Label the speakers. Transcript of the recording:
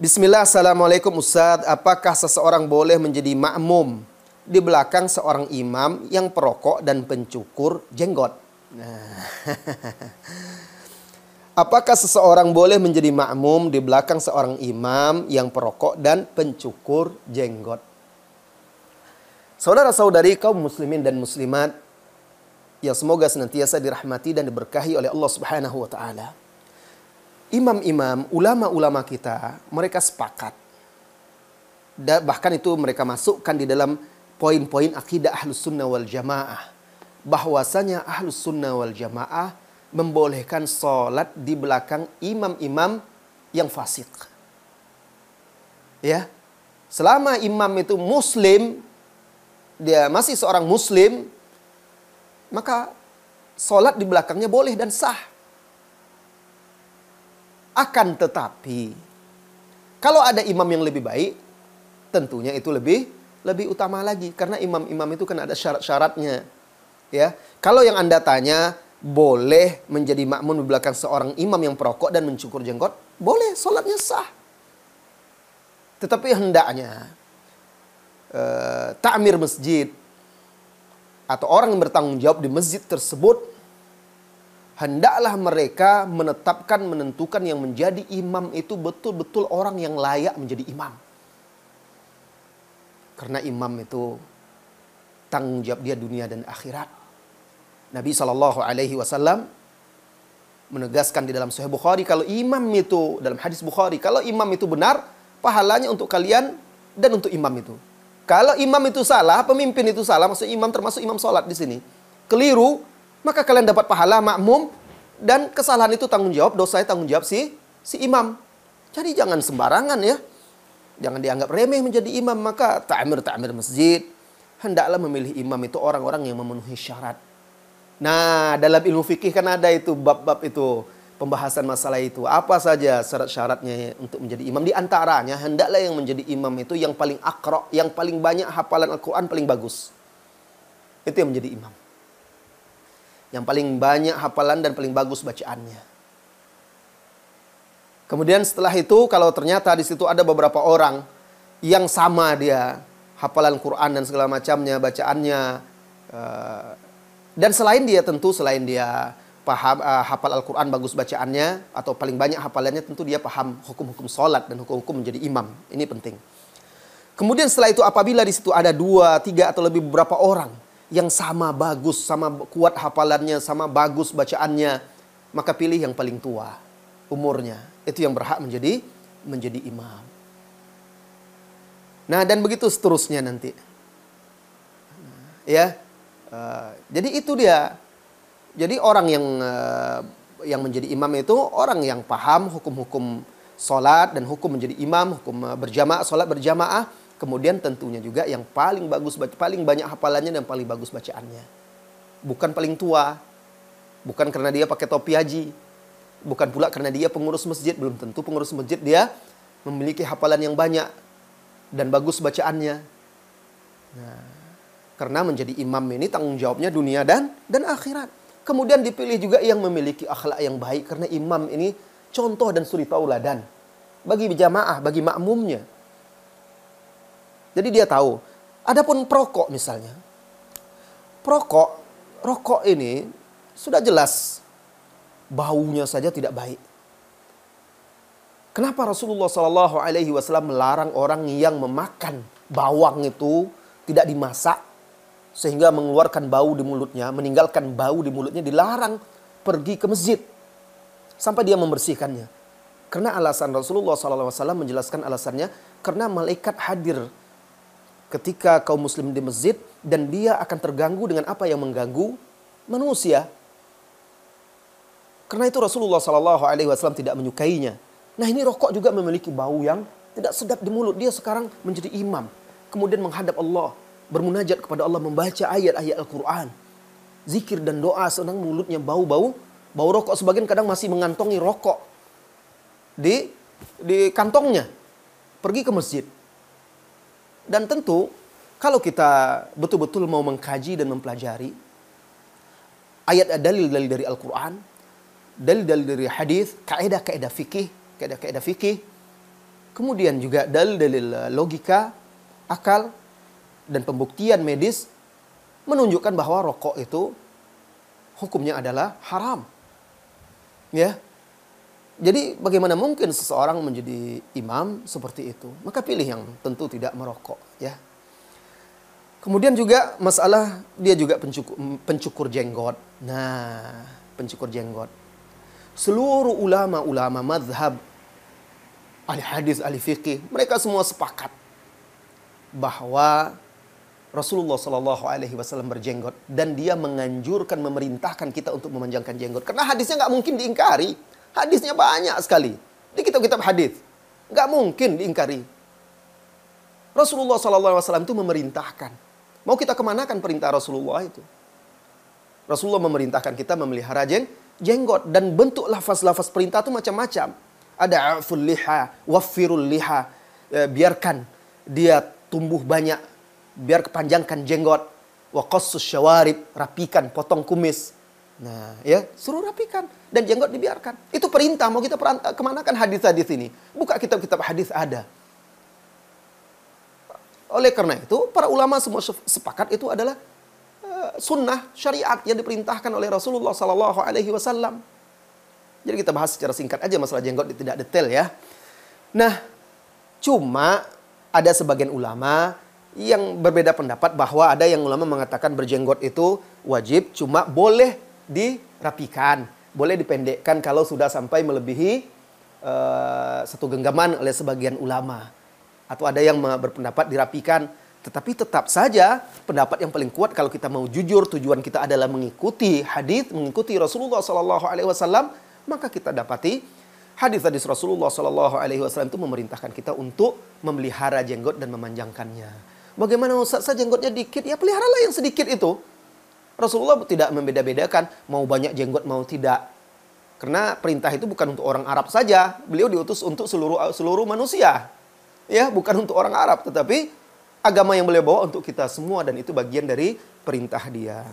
Speaker 1: Bismillah, Assalamualaikum Ustaz. Apakah seseorang boleh menjadi makmum di belakang seorang imam yang perokok dan pencukur jenggot? Nah. Apakah seseorang boleh menjadi makmum di belakang seorang imam yang perokok dan pencukur jenggot? Saudara-saudari kaum muslimin dan muslimat yang semoga senantiasa dirahmati dan diberkahi oleh Allah Subhanahu wa taala imam-imam, ulama-ulama kita, mereka sepakat. Bahkan itu mereka masukkan di dalam poin-poin akidah ahlus sunnah wal jamaah. Bahwasanya ahlus sunnah wal jamaah membolehkan sholat di belakang imam-imam yang fasik. Ya, selama imam itu muslim, dia masih seorang muslim, maka sholat di belakangnya boleh dan sah. Akan tetapi, kalau ada imam yang lebih baik, tentunya itu lebih lebih utama lagi karena imam-imam itu kan ada syarat-syaratnya. Ya. Kalau yang Anda tanya, boleh menjadi makmum di belakang seorang imam yang perokok dan mencukur jenggot? Boleh, sholatnya sah. Tetapi hendaknya uh, takmir masjid atau orang yang bertanggung jawab di masjid tersebut hendaklah mereka menetapkan menentukan yang menjadi imam itu betul-betul orang yang layak menjadi imam. Karena imam itu tanggung jawab dia dunia dan akhirat. Nabi Shallallahu Alaihi Wasallam menegaskan di dalam Sahih Bukhari kalau imam itu dalam hadis Bukhari kalau imam itu benar pahalanya untuk kalian dan untuk imam itu. Kalau imam itu salah, pemimpin itu salah, maksud imam termasuk imam sholat di sini. Keliru, maka kalian dapat pahala makmum dan kesalahan itu tanggung jawab, dosa tanggung jawab si si imam. Jadi jangan sembarangan ya. Jangan dianggap remeh menjadi imam, maka ta'mir-ta'mir masjid hendaklah memilih imam itu orang-orang yang memenuhi syarat. Nah, dalam ilmu fikih kan ada itu bab-bab itu pembahasan masalah itu. Apa saja syarat-syaratnya untuk menjadi imam? Di antaranya hendaklah yang menjadi imam itu yang paling akro, yang paling banyak hafalan Al-Quran paling bagus. Itu yang menjadi imam yang paling banyak hafalan dan paling bagus bacaannya. Kemudian setelah itu kalau ternyata di situ ada beberapa orang yang sama dia hafalan Quran dan segala macamnya bacaannya uh, dan selain dia tentu selain dia paham uh, hafal Al-Quran bagus bacaannya atau paling banyak hafalannya tentu dia paham hukum-hukum sholat dan hukum-hukum menjadi imam ini penting. Kemudian setelah itu apabila di situ ada dua, tiga atau lebih beberapa orang yang sama bagus, sama kuat hafalannya, sama bagus bacaannya, maka pilih yang paling tua umurnya. Itu yang berhak menjadi menjadi imam. Nah, dan begitu seterusnya nanti. Ya. Uh, jadi itu dia. Jadi orang yang uh, yang menjadi imam itu orang yang paham hukum-hukum solat dan hukum menjadi imam, hukum uh, berjamaah, solat berjamaah Kemudian tentunya juga yang paling bagus, paling banyak hafalannya dan paling bagus bacaannya. Bukan paling tua, bukan karena dia pakai topi haji, bukan pula karena dia pengurus masjid, belum tentu pengurus masjid dia memiliki hafalan yang banyak dan bagus bacaannya. Nah, karena menjadi imam ini tanggung jawabnya dunia dan dan akhirat. Kemudian dipilih juga yang memiliki akhlak yang baik karena imam ini contoh dan suri tauladan bagi jamaah, bagi makmumnya. Jadi dia tahu. Adapun perokok misalnya. Perokok, rokok ini sudah jelas baunya saja tidak baik. Kenapa Rasulullah Shallallahu Alaihi Wasallam melarang orang yang memakan bawang itu tidak dimasak sehingga mengeluarkan bau di mulutnya, meninggalkan bau di mulutnya dilarang pergi ke masjid sampai dia membersihkannya. Karena alasan Rasulullah SAW menjelaskan alasannya karena malaikat hadir ketika kaum muslim di masjid dan dia akan terganggu dengan apa yang mengganggu manusia. Karena itu Rasulullah Shallallahu Alaihi Wasallam tidak menyukainya. Nah ini rokok juga memiliki bau yang tidak sedap di mulut. Dia sekarang menjadi imam. Kemudian menghadap Allah. Bermunajat kepada Allah membaca ayat-ayat Al-Quran. Zikir dan doa senang mulutnya bau-bau. Bau rokok sebagian kadang masih mengantongi rokok. Di, di kantongnya. Pergi ke masjid. Dan tentu kalau kita betul-betul mau mengkaji dan mempelajari ayat dalil-dalil dari Al-Quran, dalil-dalil dari hadis, kaidah-kaidah fikih, kaidah-kaidah fikih, Kemudian juga dalil-dalil logika, akal, dan pembuktian medis menunjukkan bahwa rokok itu hukumnya adalah haram. Ya. Jadi bagaimana mungkin seseorang menjadi imam seperti itu? Maka pilih yang tentu tidak merokok, ya. Kemudian juga masalah dia juga pencukur, pencukur jenggot. Nah, pencukur jenggot. Seluruh ulama-ulama madhab, ahli hadis, ahli fikih, mereka semua sepakat bahwa Rasulullah Shallallahu Alaihi Wasallam berjenggot dan dia menganjurkan memerintahkan kita untuk memanjangkan jenggot karena hadisnya nggak mungkin diingkari hadisnya banyak sekali di kitab-kitab hadis nggak mungkin diingkari Rasulullah Wasallam itu memerintahkan Mau kita kemanakan perintah Rasulullah itu? Rasulullah memerintahkan kita memelihara jeng, jenggot. Dan bentuk lafaz-lafaz perintah itu macam-macam. Ada aful liha, wafirul liha. E, biarkan dia tumbuh banyak. Biar kepanjangkan jenggot. Wa syawarib, rapikan, potong kumis. Nah, ya, suruh rapikan dan jenggot dibiarkan. Itu perintah mau kita kemanakan hadis-hadis ini. Buka kitab-kitab hadis ada. Oleh karena itu, para ulama semua sepakat itu adalah uh, sunnah syariat yang diperintahkan oleh Rasulullah Sallallahu Alaihi Wasallam. Jadi kita bahas secara singkat aja masalah jenggot tidak detail ya. Nah, cuma ada sebagian ulama yang berbeda pendapat bahwa ada yang ulama mengatakan berjenggot itu wajib, cuma boleh dirapikan, boleh dipendekkan kalau sudah sampai melebihi uh, satu genggaman oleh sebagian ulama atau ada yang berpendapat dirapikan tetapi tetap saja pendapat yang paling kuat kalau kita mau jujur tujuan kita adalah mengikuti hadis mengikuti Rasulullah Sallallahu Alaihi Wasallam maka kita dapati hadis-hadis Rasulullah Sallallahu Alaihi Wasallam itu memerintahkan kita untuk memelihara jenggot dan memanjangkannya. Bagaimana Ustaz saya jenggotnya dikit ya peliharalah yang sedikit itu. Rasulullah tidak membeda-bedakan mau banyak jenggot mau tidak. Karena perintah itu bukan untuk orang Arab saja, beliau diutus untuk seluruh seluruh manusia ya bukan untuk orang Arab tetapi agama yang beliau bawa untuk kita semua dan itu bagian dari perintah dia.